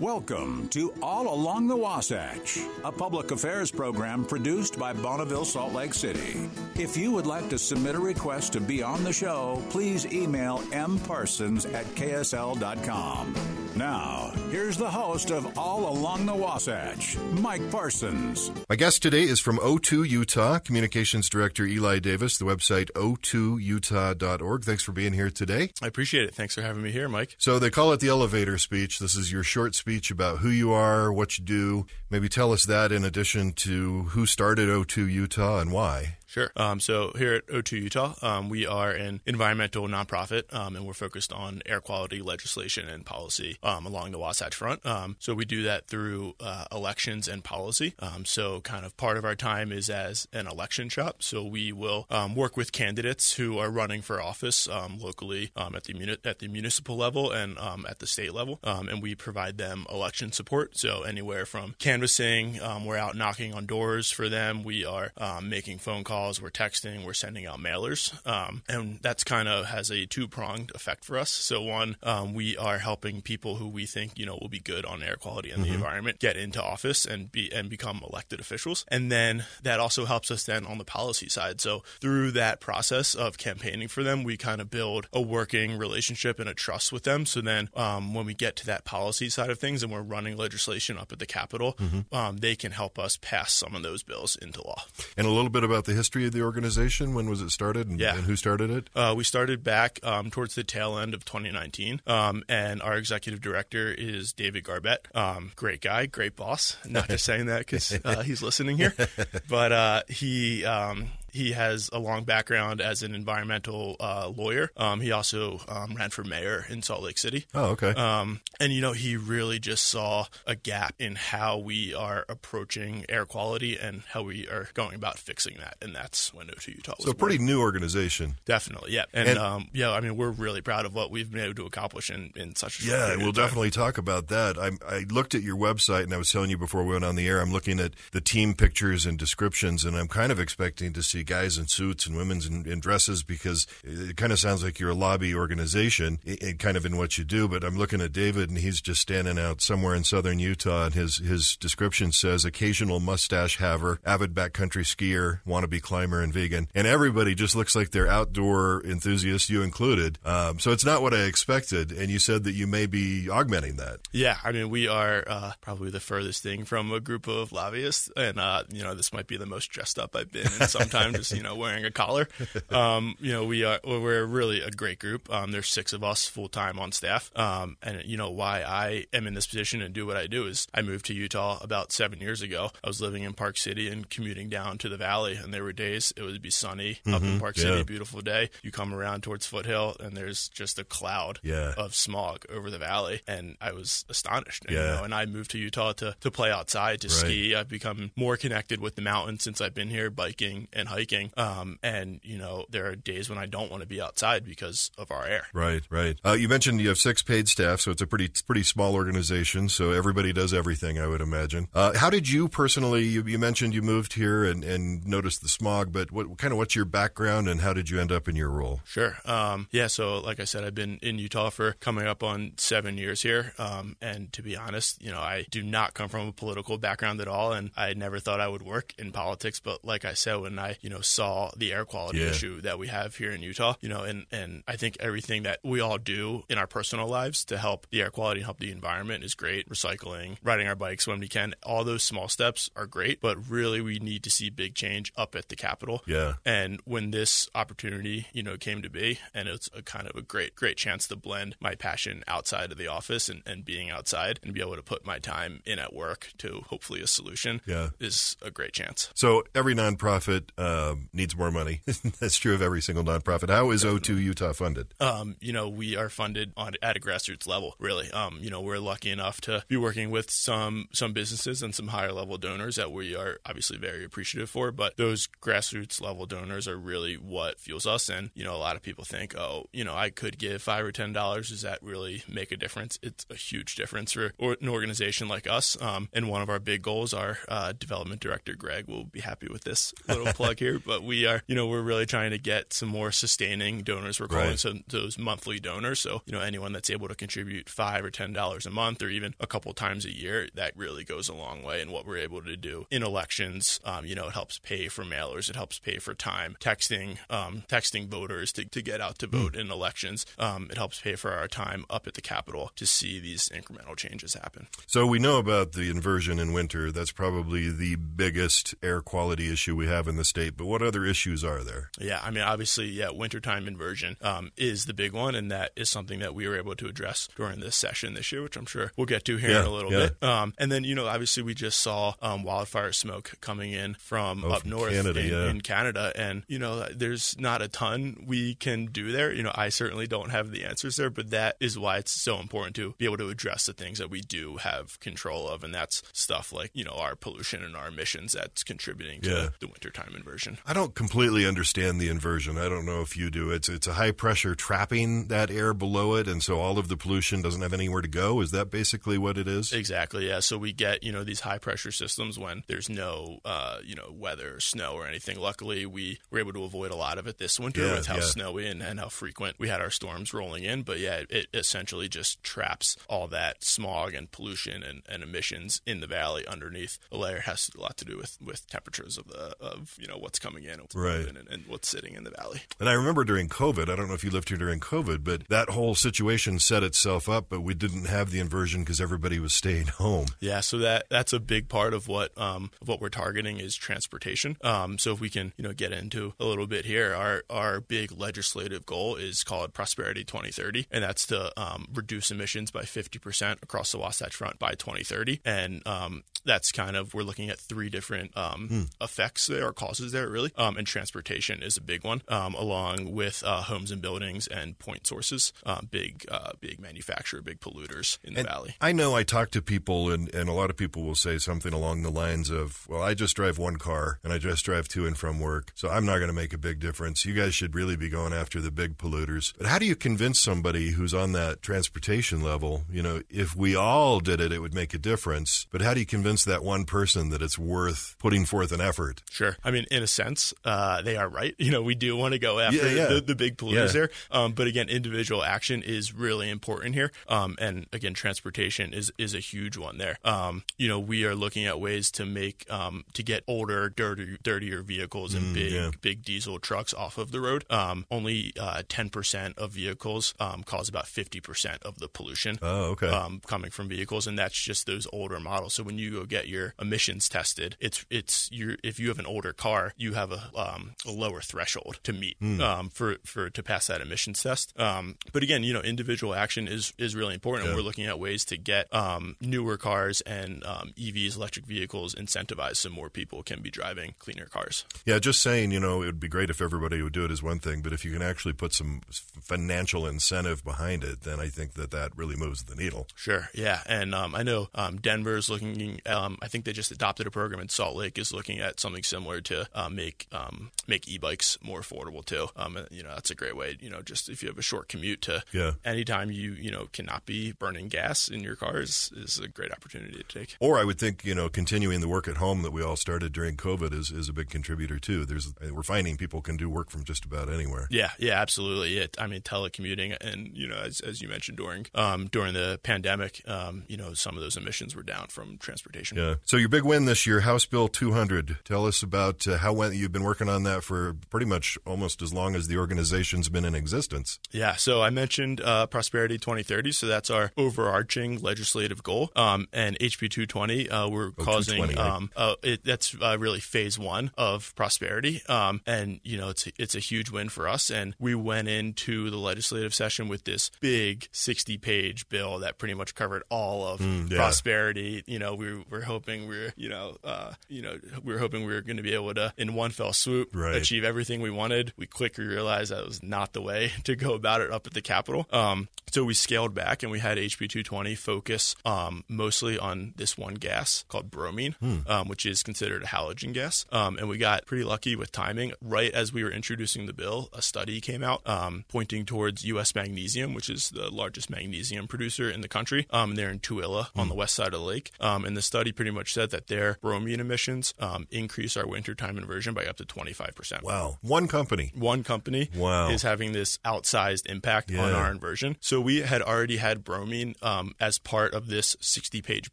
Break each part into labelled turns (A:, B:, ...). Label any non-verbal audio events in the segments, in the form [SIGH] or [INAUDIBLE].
A: Welcome to All Along the Wasatch, a public affairs program produced by Bonneville Salt Lake City. If you would like to submit a request to be on the show, please email mparsons at ksl.com. Now, here's the host of All Along the Wasatch, Mike Parsons.
B: My guest today is from O2 Utah, Communications Director Eli Davis, the website o2utah.org. Thanks for being here today.
C: I appreciate it. Thanks for having me here, Mike.
B: So they call it the elevator speech. This is your short speech about who you are, what you do. Maybe tell us that in addition to who started O2 Utah and why.
C: Sure. Um, so here at O2 Utah, um, we are an environmental nonprofit, um, and we're focused on air quality legislation and policy um, along the Wasatch Front. Um, so we do that through uh, elections and policy. Um, so kind of part of our time is as an election shop. So we will work with candidates who are running for office locally at the muni- at the municipal level and at the state level, and we provide them election support. So anywhere from canvassing, we're out knocking on doors for them. We are making phone calls calls, we're texting, we're sending out mailers, um, and that's kind of has a two pronged effect for us. So one, um, we are helping people who we think you know will be good on air quality and mm-hmm. the environment get into office and be and become elected officials, and then that also helps us then on the policy side. So through that process of campaigning for them, we kind of build a working relationship and a trust with them. So then um, when we get to that policy side of things and we're running legislation up at the Capitol, mm-hmm. um, they can help us pass some of those bills into law.
B: And a little bit about the history history of the organization? When was it started? And,
C: yeah.
B: and who started it?
C: Uh, we started back um, towards the tail end of 2019, um, and our executive director is David Garbett. Um, great guy, great boss. Not just saying that because uh, he's listening here, [LAUGHS] but uh, he um, he has a long background as an environmental uh, lawyer. Um, he also um, ran for mayor in Salt Lake City.
B: Oh, okay.
C: Um, and you know, he really just saw a gap in how we are approaching air quality and how we are going about fixing that, and that's when O2 Utah was.
B: So, a pretty born. new organization.
C: Definitely, yeah. And, and um, yeah, I mean, we're really proud of what we've been able to accomplish in, in such a short
B: yeah. We'll definitely talk about that. I, I looked at your website, and I was telling you before we went on the air. I'm looking at the team pictures and descriptions, and I'm kind of expecting to see guys in suits and women's in, in dresses because it kind of sounds like you're a lobby organization, it, it kind of in what you do. But I'm looking at David, and he's just standing out somewhere in southern Utah, and his his description says occasional mustache haver, avid backcountry skier, wannabe climber, and vegan. And everybody just looks like they're outdoor enthusiasts, you included. Um, so it's not what I expected. And you said that you may be augmenting that.
C: Yeah, I mean, we are uh, probably the furthest thing from a group of lobbyists, and uh, you know, this might be the most dressed up I've been in some [LAUGHS] time. Just you know wearing a collar. [LAUGHS] Um, you know we are we're really a great group. Um, there's six of us full time on staff, um, and you know why I am in this position and do what I do is I moved to Utah about seven years ago. I was living in Park City and commuting down to the valley, and there were days it would be sunny mm-hmm, up in mm-hmm. Park yeah. City, beautiful day. You come around towards Foothill, and there's just a cloud
B: yeah.
C: of smog over the valley, and I was astonished.
B: Yeah.
C: You know, and I moved to Utah to to play outside to right. ski. I've become more connected with the mountains since I've been here, biking and hiking hiking. Um, and you know, there are days when I don't want to be outside because of our air.
B: Right, right. Uh, you mentioned you have six paid staff, so it's a pretty pretty small organization. So everybody does everything, I would imagine. Uh, how did you personally? You, you, mentioned you moved here and, and noticed the smog, but what kind of what's your background and how did you end up in your role?
C: Sure. Um, yeah. So like I said, I've been in Utah for coming up on seven years here. Um, and to be honest, you know, I do not come from a political background at all, and I never thought I would work in politics. But like I said, when I you know saw the air quality yeah. issue that we have here in Utah, you know, and and I think everything that we all do in our personal lives to help the air quality and help the environment is great. Recycling, riding our bikes when we can, all those small steps are great, but really we need to see big change up at the Capitol.
B: Yeah.
C: And when this opportunity, you know, came to be, and it's a kind of a great, great chance to blend my passion outside of the office and, and being outside and be able to put my time in at work to hopefully a solution
B: yeah.
C: is a great chance.
B: So every nonprofit uh, um, needs more money. [LAUGHS] That's true of every single nonprofit. How is Definitely. O2 Utah funded?
C: Um, you know, we are funded on at a grassroots level. Really, um, you know, we're lucky enough to be working with some some businesses and some higher level donors that we are obviously very appreciative for. But those grassroots level donors are really what fuels us. And you know, a lot of people think, oh, you know, I could give five or ten dollars. Does that really make a difference? It's a huge difference for an organization like us. Um, and one of our big goals, our uh, development director Greg will be happy with this little [LAUGHS] plug here here, but we are, you know, we're really trying to get some more sustaining donors. We're calling
B: Right.
C: some those monthly donors. So, you know, anyone that's able to contribute five or ten dollars a month, or even a couple times a year, that really goes a long way. in what we're able to do in elections, um, you know, it helps pay for mailers, it helps pay for time, texting, um, texting voters to, to get out to vote in elections. Um, it helps pay for our time up at the Capitol to see these incremental changes happen.
B: So we know about the inversion in winter. That's probably the biggest air quality issue we have in the state. But what other issues are there?
C: Yeah, I mean, obviously, yeah, wintertime inversion um, is the big one, and that is something that we were able to address during this session this year, which I'm sure we'll get to here in a little
B: yeah.
C: bit. Um, and then, you know, obviously, we just saw um, wildfire smoke coming in from
B: Oh,
C: up
B: from
C: north
B: Canada,
C: in,
B: yeah.
C: in Canada, and you know, there's not a ton we can do there. You know, I certainly don't have the answers there, but that is why it's so important to be able to address the things that we do have control of, and that's stuff like you know our pollution and our emissions that's contributing to
B: Yeah.
C: the wintertime inversion.
B: I don't completely understand the inversion. I don't know if you do. It's it's a high pressure trapping that air below it, and so all of the pollution doesn't have anywhere to go. Is that basically what it is?
C: Exactly. Yeah. So we get you know these high pressure systems when there's no uh, you know weather, snow, or anything. Luckily, we were able to avoid a lot of it this winter
B: Yeah,
C: with how
B: yeah.
C: snowy and, and how frequent we had our storms rolling in. But yeah, it, essentially just traps all that smog and pollution and, and emissions in the valley underneath. The layer has a lot to do with, with temperatures of the of you know what's coming in, what's
B: Right.
C: and, and what's sitting in the valley.
B: And I remember during COVID, I don't know if you lived here during COVID, but that whole situation set itself up, but we didn't have the inversion because everybody was staying [LAUGHS] home.
C: Yeah, so that that's a big part of what um, of what we're targeting is transportation. Um, so if we can you know get into a little bit here, our our big legislative goal is called Prosperity 2030, and that's to um, reduce emissions by 50 percent across the Wasatch Front by 2030, and um, that's kind of we're looking at three different um, effects there or causes there really, um, and transportation is a big one, um, along with uh, homes and buildings and point sources, um, big uh, big manufacturer, big polluters in the
B: And
C: valley.
B: I know I talk to people, and, and a lot of people will say something along the lines of, Well, I just drive one car and I just drive to and from work, so I'm not going to make a big difference. You guys should really be going after the big polluters. But how do you convince somebody who's on that transportation level, you know, if we all did it, it would make a difference? But how do you convince that one person that it's worth putting forth an effort?
C: Sure. I mean, in a sense, uh, they are right. You know, we do want to go after
B: Yeah, yeah.
C: The, the big polluters
B: Yeah.
C: there. Um, but again, individual action is really important here. Um, and again, transportation is, is a huge one there. Um, you know, we are looking at ways to make, um, to get older, dirty, dirtier vehicles and big,
B: Mm, yeah.
C: big diesel trucks off of the road. Um, only uh, 10% of vehicles um, cause about 50% of the pollution
B: Oh, okay.
C: um, coming from vehicles, and that's just those older models. So when you go get your emissions tested, it's it's your if you have an older car, you have a, um, a lower threshold to meet
B: Hmm.
C: um, for for to pass that emissions test. Um, but again, you know, individual action is is really important. and
B: Yeah.
C: We're looking at ways to get um, newer cars and um, EVs, electric vehicles, incentivized so more people can be driving cleaner cars.
B: Yeah, just saying, you know, it would be great if everybody would do it is one thing, but if you can actually put some financial incentive behind it, then I think that that really moves the needle.
C: Sure. Yeah. And um, I know um, is looking. Um, I think they just adopted a program, and Salt Lake is looking at something similar to uh, make um, make e-bikes more affordable too. Um, you know, that's a great way. You know, just if you have a short commute to
B: Yeah.
C: anytime you you know cannot be burning gas in your car is, is a great opportunity to take.
B: Or I would think, you know, continuing the work at home that we all started during COVID is, is a big contributor too. There's we're finding people can do work from just about anywhere.
C: Yeah, yeah, absolutely. It, I mean, telecommuting, and you know, as, as you mentioned during um, during the pandemic, um, you know, some of those emissions were down from transportation.
B: Yeah. So your big win this year, House Bill 200. Tell us about uh, how when you've been working on that for pretty much almost as long as the organization's been in existence.
C: Yeah, so I mentioned uh, Prosperity 2030, so that's our overarching legislative goal. Um, and HB 220, uh, we're causing
B: right.
C: um, uh, it, that's uh, really phase one of prosperity. Um, and you know, it's it's a huge win for us. And we went into the legislative session with this big 60 page bill that pretty much covered all of
B: Mm, yeah.
C: prosperity. You know, we were hoping we are you know, uh, you know, we were hoping we were going to be able to in one fell swoop
B: Right.
C: achieve everything we wanted. We quickly realized that was not the way [LAUGHS] to go about it up at the Capitol. Um, so we scaled back and we had HB 220 focus um, mostly on this one gas called bromine, um, which is considered a halogen gas. Um, and we got pretty lucky with timing. Right as we were introducing the bill, a study came out um, pointing towards U.S. Magnesium, which is the largest magnesium producer in the country. Um, and they're in Tooele on the west side of the lake. Um, and the study pretty much said that their bromine emissions um, increase our wintertime inversion conversion by up to 25%.
B: Wow. One company.
C: One company
B: Wow.
C: is having this outsized impact on our inversion. So we had already had bromine um, as part of this 60 page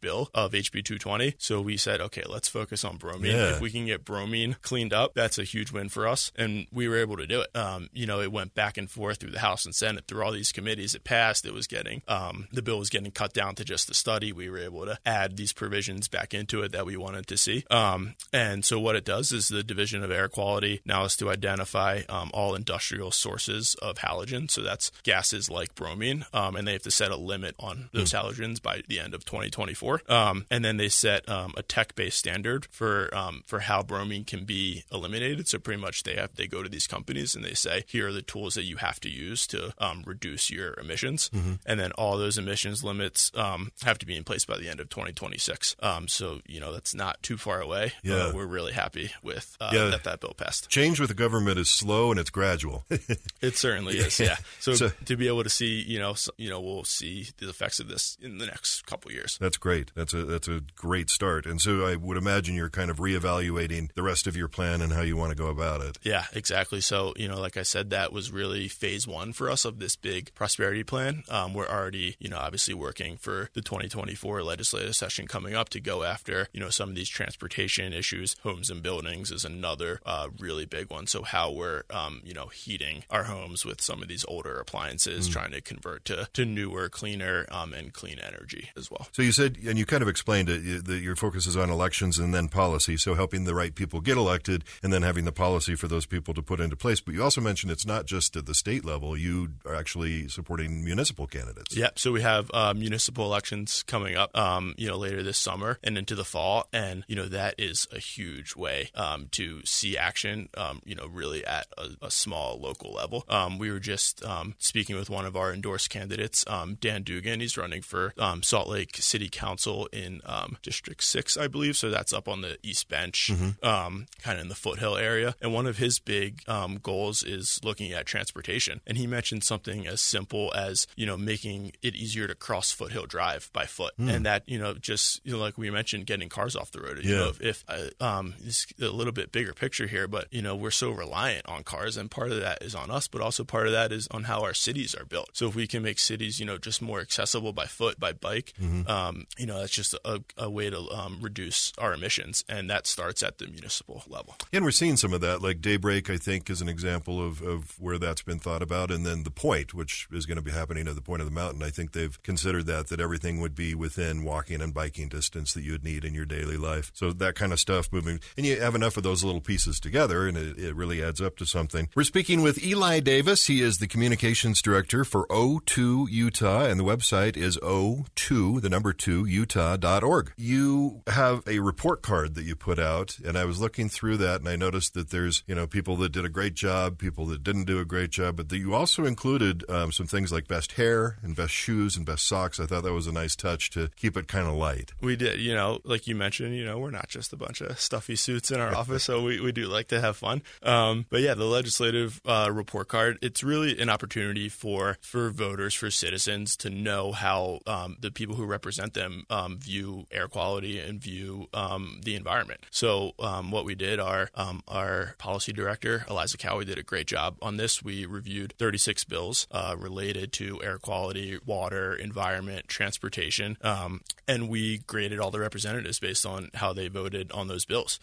C: bill of HB 220. So we said, okay, let's focus on bromine.
B: Yeah.
C: If we can get bromine cleaned up, that's a huge win for us. And we were able to do it. Um, you know, it went back and forth through the House and Senate, through all these committees. It passed. It was getting, um, the bill was getting cut down to just a study. We were able to add these provisions back into it that we wanted to see. Um, and so what it does is the Division of Air Quality now is to identify um, all industrial sources of halogen. So that's gases like bromine. Um, and they have to set a limit on those halogens by the end of 2024. Um, and then they set um, a tech-based standard for um, for how bromine can be eliminated. So pretty much they have they go to these companies and they say, here are the tools that you have to use to um, reduce your emissions. And then all those emissions limits um, have to be in place by the end of 2026. Um, so you know that's not too far away.
B: Yeah.
C: Uh, we're really happy with uh,
B: Yeah.
C: that that bill passed.
B: Change with the government is slow and it's gradual. [LAUGHS]
C: It certainly is. Yeah. So,
B: So-
C: to be able to see, you know, s you know, we'll see the effects of this in the next couple years.
B: That's great. That's a that's a great start. And so I would imagine you're kind of reevaluating the rest of your plan and how you want to go about it.
C: Yeah, exactly. So, you know, like I said, that was really phase one for us of this big prosperity plan. Um, we're already, you know, obviously working for the 2024 legislative session coming up to go after, you know, some of these transportation issues. Homes and buildings is another uh, really big one. So, how we're, um, you know, heating our homes with some of these older appliances, trying to convert to, to newer, cleaner, um, and clean energy as well.
B: So you said, and you kind of explained it, that your focus is on elections and then policy. So helping the right people get elected, and then having the policy for those people to put into place. But you also mentioned it's not just at the state level. You are actually supporting municipal candidates.
C: Yeah, so we have uh, municipal elections coming up, um, you know, later this summer and into the fall, and you know that is a huge way um, to see action, um, you know, really at a, a small local level. Um, we were just um, speaking with one of our endorsed candidates, um, Dan Dugan. He's running for um, Salt Lake City Council in um, District Six, I believe. So that's up on the East Bench, um, kind of in the foothill area. And one of his big um, goals is looking at transportation. And he mentioned something as simple as you know making it easier to cross Foothill Drive by foot, and that you know just you know like we mentioned, getting cars off the road. You
B: Yeah.
C: know, if, if uh, um, it's a little bit bigger picture here, but you know we're so reliant on cars, and part of that is on us, but also part of that is on how our cities are built. So if we can make cities, you know, just more accessible by foot, by bike, um, you know, that's just a, a way to um, reduce our emissions, and that starts at the municipal level.
B: And we're seeing some of that, like Daybreak, I think, is an example of, of where that's been thought about. And then the point, which is going to be happening at the point of the mountain, I think they've considered that, that everything would be within walking and biking distance that you'd need in your daily life. So that kind of stuff moving. And you have enough of those little pieces together, and it, it really adds up to something. We're speaking with Eli Davis. He is the communications director for O2 Utah, and the website is O2, the number 2, Utah.org. You have a report card that you put out, and I was looking through that, and I noticed that there's, you know, people that did a great job, people that didn't do a great job, but that you also included um, some things like best hair and best shoes and best socks. I thought that was a nice touch to keep it kind of light.
C: We did, you know, like you mentioned, you know, we're not just a bunch of stuffy suits in our [LAUGHS] office, so we, we do like to have fun. Um, but yeah, the legislative uh, report card, it's really an opportunity for for voters, for citizens to know how um, the people who represent them um, view air quality and view um, the environment. So um, what we did, our um, our policy director Eliza Cowie did a great job on this. We reviewed 36 bills uh, related to air quality, water, environment, transportation, and we graded all the representatives based on how they voted on those bills.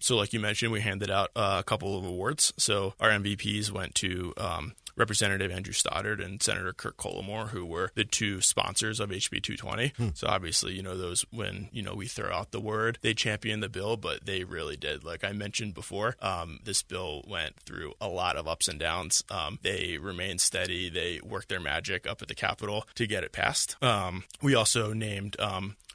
C: So, like you mentioned, we handed out uh, a couple of awards. So our MVPs went to um, Representative Andrew Stoddard and Senator Kirk Cullimore, who were the two sponsors of HB 220. So obviously, you know, those when you know we throw out the word, they champion the bill, but they really did. Like I mentioned before, um, this bill went through a lot of ups and downs. Um, they remained steady. They worked their magic up at the Capitol to get it passed. Um, we also named.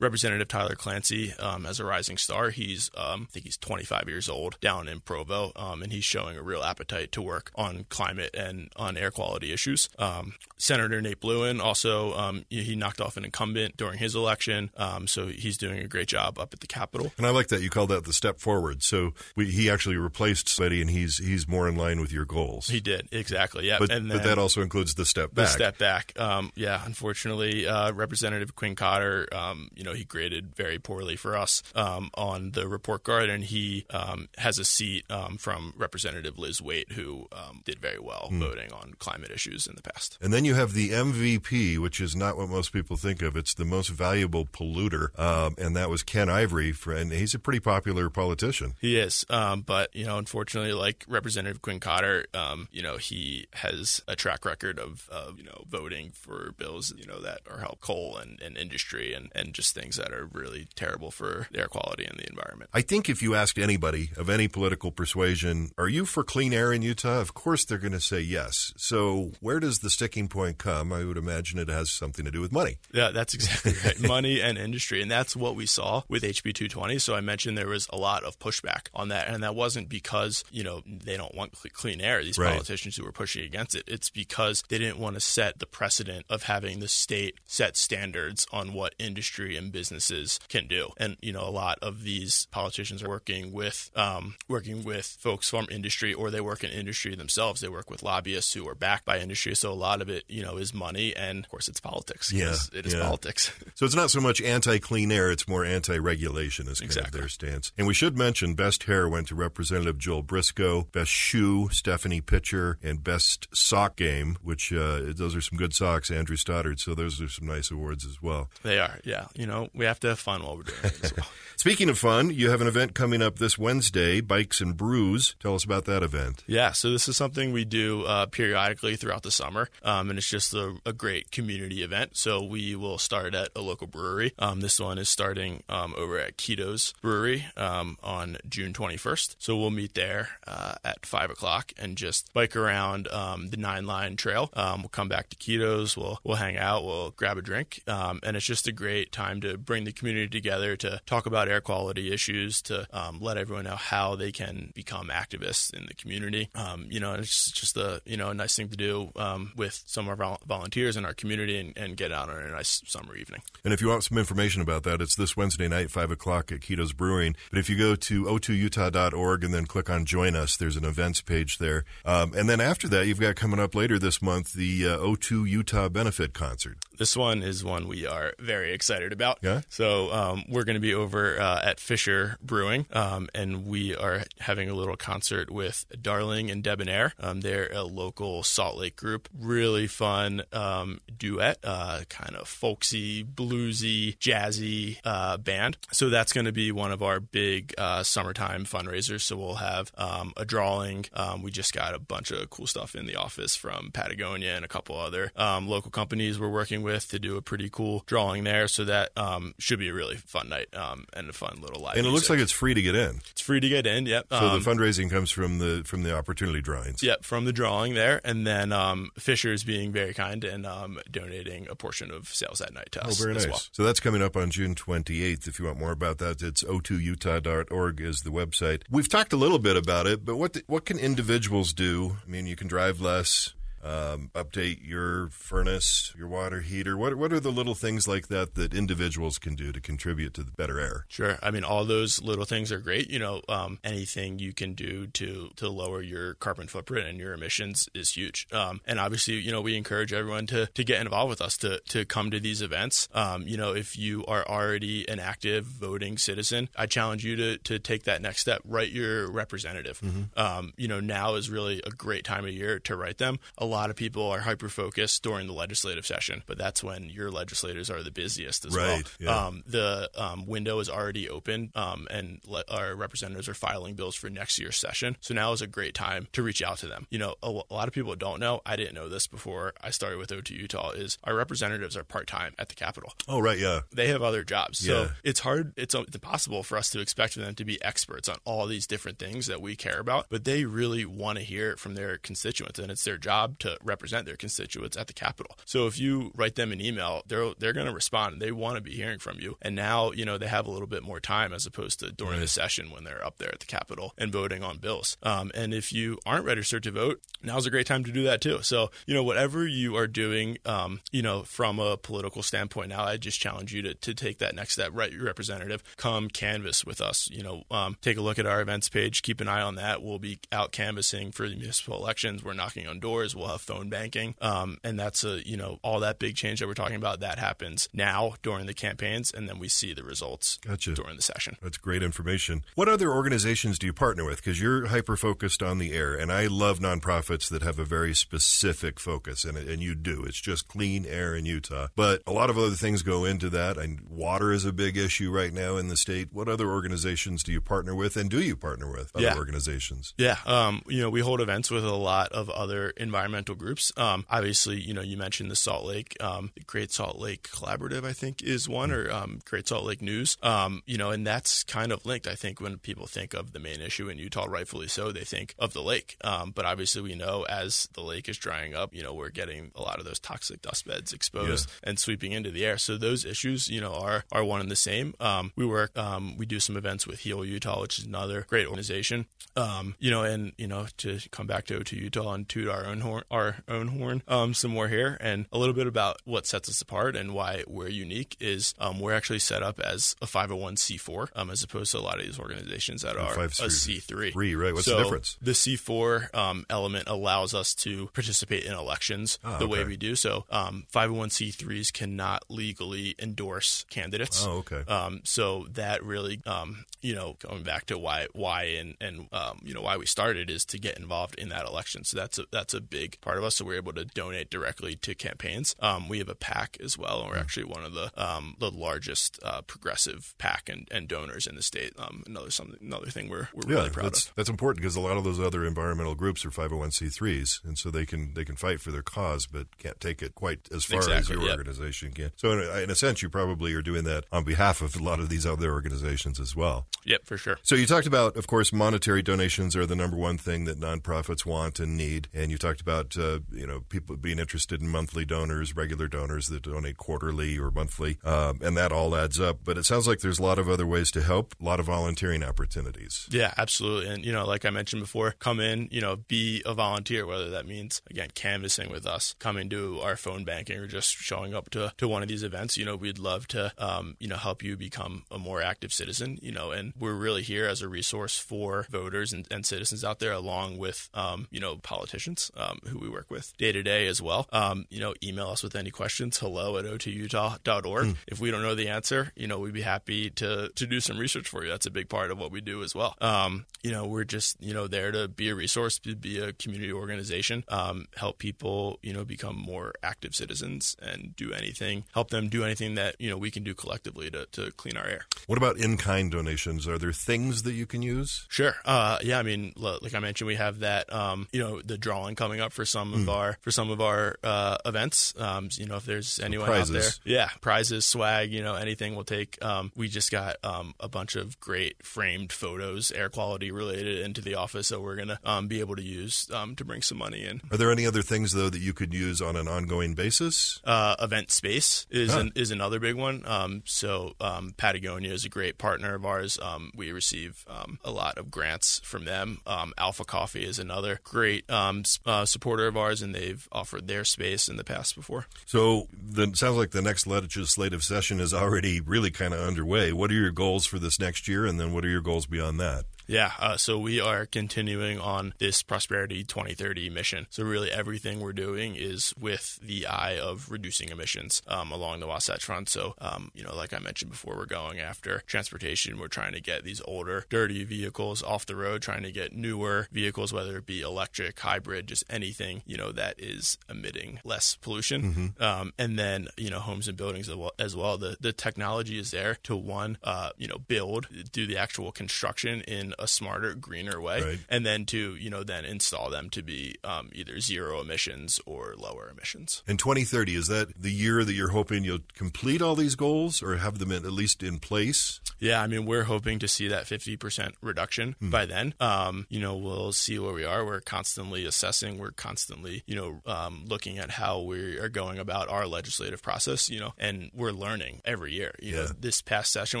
C: Representative Tyler Clancy um, as a rising star. He's, um, I think he's 25 years old down in Provo, um, and he's showing a real appetite to work on climate and on air quality issues. Um, Senator Nate Blouin also, um, he knocked off an incumbent during his election, um, so he's doing a great job up at the Capitol.
B: And I like that you called that the step forward. So we, he actually replaced somebody, and he's he's more in line with your goals.
C: He did exactly, yeah.
B: but,
C: and
B: but that also includes the step
C: the
B: back.
C: step back. Um, yeah, unfortunately, uh, Representative Quinn Kotter, um, you know, know, he graded very poorly for us um, on the report card, and he um, has a seat um, from Representative Liz Weight, who um, did very well mm. voting on climate issues in the past.
B: And then you have the MVP, which is not what most people think of. It's the most valuable polluter, um, and that was Ken Ivory, for, and he's a pretty popular politician.
C: He is, um, but you know, unfortunately, like Representative Quinn Kotter, you know, he has a track record of, of you know voting for bills you know that are help coal and, and industry and, and just things that are really terrible for the air quality and the environment.
B: I think if you asked anybody of any political persuasion, are you for clean air in Utah? Of course they're going to say yes. So where does the sticking point come? I would imagine it has something to do with money.
C: Yeah, that's exactly right. [LAUGHS] money and industry. And that's what we saw with HB 220. So I mentioned there was a lot of pushback on that. And that wasn't because, you know, they don't want clean air, these right. politicians who were pushing against it. It's because they didn't want to set the precedent of having the state set standards on what industry and businesses can do. And you know, a lot of these politicians are working with um, working with folks from industry, or they work in industry themselves. They work with lobbyists who are backed by industry. So a lot of it, you know, is money, and of course, it's politics.
B: Yeah,
C: it is
B: yeah.
C: politics. [LAUGHS]
B: so it's not so much anti-clean air; it's more anti-regulation, is kind exactly. of their stance. And we should mention best hair went to Representative Joel Briscoe, best shoe Stephanie Pitcher, and best sock game, which uh, those are some good socks, Andrew Stoddard. So those are some nice awards as well.
C: They are, yeah. You know, we have to have fun while we're doing it as [LAUGHS] well.
B: Speaking of fun, you have an event coming up this Wednesday, Bikes and Brews. Tell us about that event.
C: Yeah, so this is something we do uh, periodically throughout the summer, um, and it's just a, a, great community event. So we will start at a local brewery. Um, this one is starting um, over at Kiitos Brewery um, on June 21st. So we'll meet there uh, at 5 o'clock and just bike around um, the Nine Line Trail. Um, we'll come back to Kiitos. We'll, we'll hang out. We'll grab a drink. and it's just a great time to bring the community together to talk about air quality issues to um, let everyone know how they can become activists in the community. Um, you know, it's just a you know a nice thing to do um, with some of our volunteers in our community and, and, get out on a nice summer evening.
B: And if you want some information about that, it's this Wednesday night, five o'clock at Kiitos Brewing. But if you go to o2utah.org and then click on Join Us, there's an events page there. Um, and then after that, you've got coming up later this month the uh, O2 Utah Benefit Concert.
C: This one is one we are very excited about.
B: Yeah.
C: So um, we're going to be over uh, at Fisher Brewing, um, and we are having a little concert with Darling and Debonair. Um, they're a local Salt Lake group. Really fun um, duet, uh, kind of folksy, bluesy, jazzy uh, band. So that's going to be one of our big uh, summertime fundraisers. So we'll have um, a drawing. Um, we just got a bunch of cool stuff in the office from Patagonia and a couple other local companies we're working with with to do a pretty cool drawing there. So that um, should be a really fun night um, and a fun little live.
B: And
C: it
B: music. looks like it's free to get in.
C: It's free to get in. Yep.
B: So um, the fundraising comes from the from the opportunity drawings.
C: Yep, from the drawing there, and then um, Fisher is being very kind and um, donating a portion of sales that night to
B: oh,
C: us.
B: Oh, very nice.
C: Well.
B: So that's coming up on June 28th. If you want more about that, it's o2utah.org is the website. We've talked a little bit about it, but what the, what can individuals do? I mean, you can drive less um, update your furnace, your water heater? What what are the little things like that that individuals can do to contribute to the better air?
C: Sure. I mean, all those little things are great. You know, um, anything you can do to to lower your carbon footprint and your emissions is huge. Um, and obviously, you know, we encourage everyone to to get involved with us to to come to these events. Um, you know, if you are already an active voting citizen, I challenge you to to take that next step. Write your representative. Mm-hmm. Um, you know, now is really a great time of year to write them. A lot of people are hyper focused during the legislative session, but that's when your legislators are the busiest as
B: right,
C: well. Yeah. Um, the um, window is already open, um, and le- our representatives are filing bills for next year's session. So now is a great time to reach out to them. You know, a, a lot of people don't know. I didn't know this before I started with O2 Utah. Is our representatives are part time at the Capitol.
B: Oh, right, yeah.
C: They have other jobs, so yeah. it's hard. It's, it's impossible for us to expect them to be experts on all these different things that we care about. But they really want to hear it from their constituents, and it's their job to represent their constituents at the Capitol. So if you write them an email, they're they're going to respond. They want to be hearing from you. And now you know they have a little bit more time as opposed to during right. the session when they're up there at the Capitol and voting on bills. Um, and if you aren't registered to vote, now's a great time to do that too. So you know whatever you are doing, um, you know from a political standpoint, now I just challenge you to to take that next step. Write your representative. Come canvass with us. You know, um, take a look at our events page. Keep an eye on that. We'll be out canvassing for the municipal elections. We're knocking on doors. We'll we'll have phone banking, um, and that's a you know all that big change that we're talking about that happens now during the campaigns, and then we see the results
B: gotcha.
C: during the session.
B: That's great information. What other organizations do you partner with? Because you're hyper focused on the air, and I love nonprofits that have a very specific focus, and and you do. It's just clean air in Utah, but a lot of other things go into that. And water is a big issue right now in the state. What other organizations do you partner with, and do you partner with other
C: Yeah.
B: organizations?
C: Yeah, um, you know, we hold events with a lot of other environmental groups. Um, obviously, you know, you mentioned the Salt Lake, um, the Great Salt Lake Collaborative, I think, is one, or um, Great Salt Lake News. Um, you know, and that's kind of linked. I think when people think of the main issue in Utah, rightfully so, they think of the lake. Um, but obviously, we know as the lake is drying up, you know, we're getting a lot of those toxic dust beds exposed and sweeping into the air. So those issues, you know, are are one and the same. Um, we work, um, we do some events with Heal Utah, which is another great organization. Um, you know, and you know, to come back to O2 Utah and toot our own horn, our own horn, um, some more here, and a little bit about what sets us apart and why we're unique is um, we're actually set up as a 501c4, um, as opposed to a lot of these organizations that are a C3.
B: Three, right? What's
C: so
B: the difference?
C: The C4 um, element allows us to participate in elections
B: Ah,
C: the way we do. So um, 501c3s cannot legally endorse candidates.
B: Oh, okay.
C: Um, so that really, um, you know, going back to why, why, and and um, you know why we started is to get involved in that election. So that's a that's a big part of us. So we're able to donate directly to campaigns. Um, we have a PAC as well, and we're actually one of the um, the largest uh, progressive PAC and, and donors in the state. Um, another something another thing we're we're
B: Yeah,
C: really proud
B: that's
C: of.
B: that's important because a lot of those other environmental groups are 501c3s, and so they can they can fight for their cause, but can't take it quite as far as your
C: yep.
B: organization can. So, in a, in a sense, you probably are doing that on behalf of a lot of these other organizations as well.
C: Yep, for sure.
B: So you talked about, of course, monetary donations are the number one thing that nonprofits want and need, and you talked about uh, you know people being interested in monthly donors, regular donors that donate quarterly or monthly, um, and that all adds up. But it sounds like there's a lot of other ways to help, a lot of volunteering opportunities.
C: Yeah, absolutely. And, you know, like I mentioned before, come in, you know, be a volunteer, whether that means, again, canvassing with us, coming to our phone banking or just showing up to, to one of these events. You know, we'd love to, um, you know, help you become a more active citizen, you know, and we're really here as a resource for voters and, and citizens out there, along with, um, you know, politicians um, who we work with day to day as well. Um, you know, email us with any questions, hello at o2utah.org. If we don't know the answer, you know, we'd be happy to, to do some research for you. That's a big part of what we do as well. Um, you know, we're just, you know, there to be a resource, to be a community organization, um, help people, you know, become more active citizens and do anything, help them do anything that, you know, we can do collectively to, to clean our air.
B: What about in-kind donations? Are there things that you can use?
C: Sure. Uh, yeah. I mean, like I mentioned, we have that. Um, you know, the drawing coming up for some of our for some of our uh, events. Um, you know, if there's anyone out there, yeah, prizes, swag, you know, anything we'll take. Um, we just got um, a bunch of great framed photos, air quality related, into the office that we're gonna um, be able to use um, to bring some money in.
B: Are there any other things though that you could use on an ongoing basis?
C: Uh, event space is
B: Huh.
C: an, is another big one. Um, so um, Patagonia is a great partner of ours. Um, we receive um, a lot of grants from them. Um, Alpha Coffee is another great um, uh, supporter of ours, and they've offered their space in the past before.
B: So the sounds like the next legislative session is already really kind of underway. What are your goals for this next year, and then what are your goals beyond that?
C: Yeah, uh, so we are continuing on this Prosperity 2030 mission. So really, everything we're doing is with the eye of reducing emissions um, along the Wasatch Front. So, um, you know, like I mentioned before, we're going after transportation. We're trying to get these older, dirty vehicles off the road, trying to get newer vehicles, whether it be electric, hybrid, just anything you know that is emitting less pollution. Um, and then you know, homes and buildings as well. As well. The the technology is there to one, uh, you know, build, do the actual construction in a smarter, greener way,
B: Right.
C: and then to you know then install them to be um, either zero emissions or lower emissions.
B: In 2030, is that the year that you're hoping you'll complete all these goals, or have them in, at least in place?
C: Yeah, I mean, we're hoping to see that 50% reduction by then. Um, you know, we'll see where we are. We're constantly assessing. We're constantly, you know, um, looking at how we are going about our legislative process, you know, and we're learning every year. You know, this past session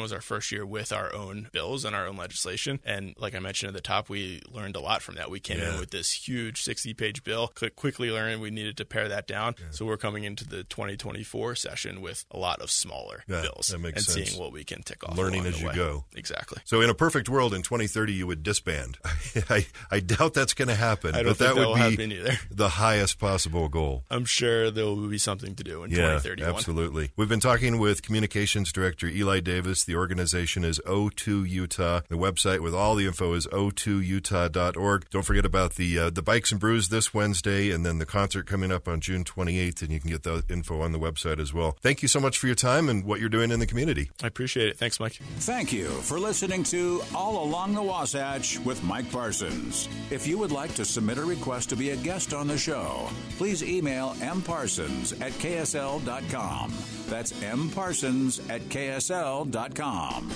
C: was our first year with our own bills and our own legislation. And And like I mentioned at the top, we learned a lot from that. We came
B: Yeah.
C: in with this huge 60 page bill, quickly learned we needed to pare that down. So we're coming into the 2024 session with a lot of smaller
B: Yeah,
C: bills
B: that makes
C: and
B: sense.
C: seeing what we can tick off.
B: Learning as you
C: way.
B: go.
C: Exactly.
B: So, in a perfect world, in 2030, you would disband. [LAUGHS] I, I doubt that's going to happen.
C: I don't
B: but
C: think
B: that
C: that will
B: would be
C: happen either. [LAUGHS]
B: the highest possible goal.
C: I'm sure there will be something to do in
B: Yeah,
C: 2031.
B: absolutely. We've been talking with Communications Director Eli Davis. The organization is O2 Utah. The website with all the info is o2utah.org. Don't forget about the uh, the Bikes and Brews this Wednesday, and then the concert coming up on June 28th, and you can get the info on the website as well. Thank you so much for your time and what you're doing in the community.
C: I appreciate it. Thanks, Mike.
A: Thank you for listening to All Along the Wasatch with Mike Parsons. If you would like to submit a request to be a guest on the show, please email mparsons at ksl.com. That's mparsons at ksl.com.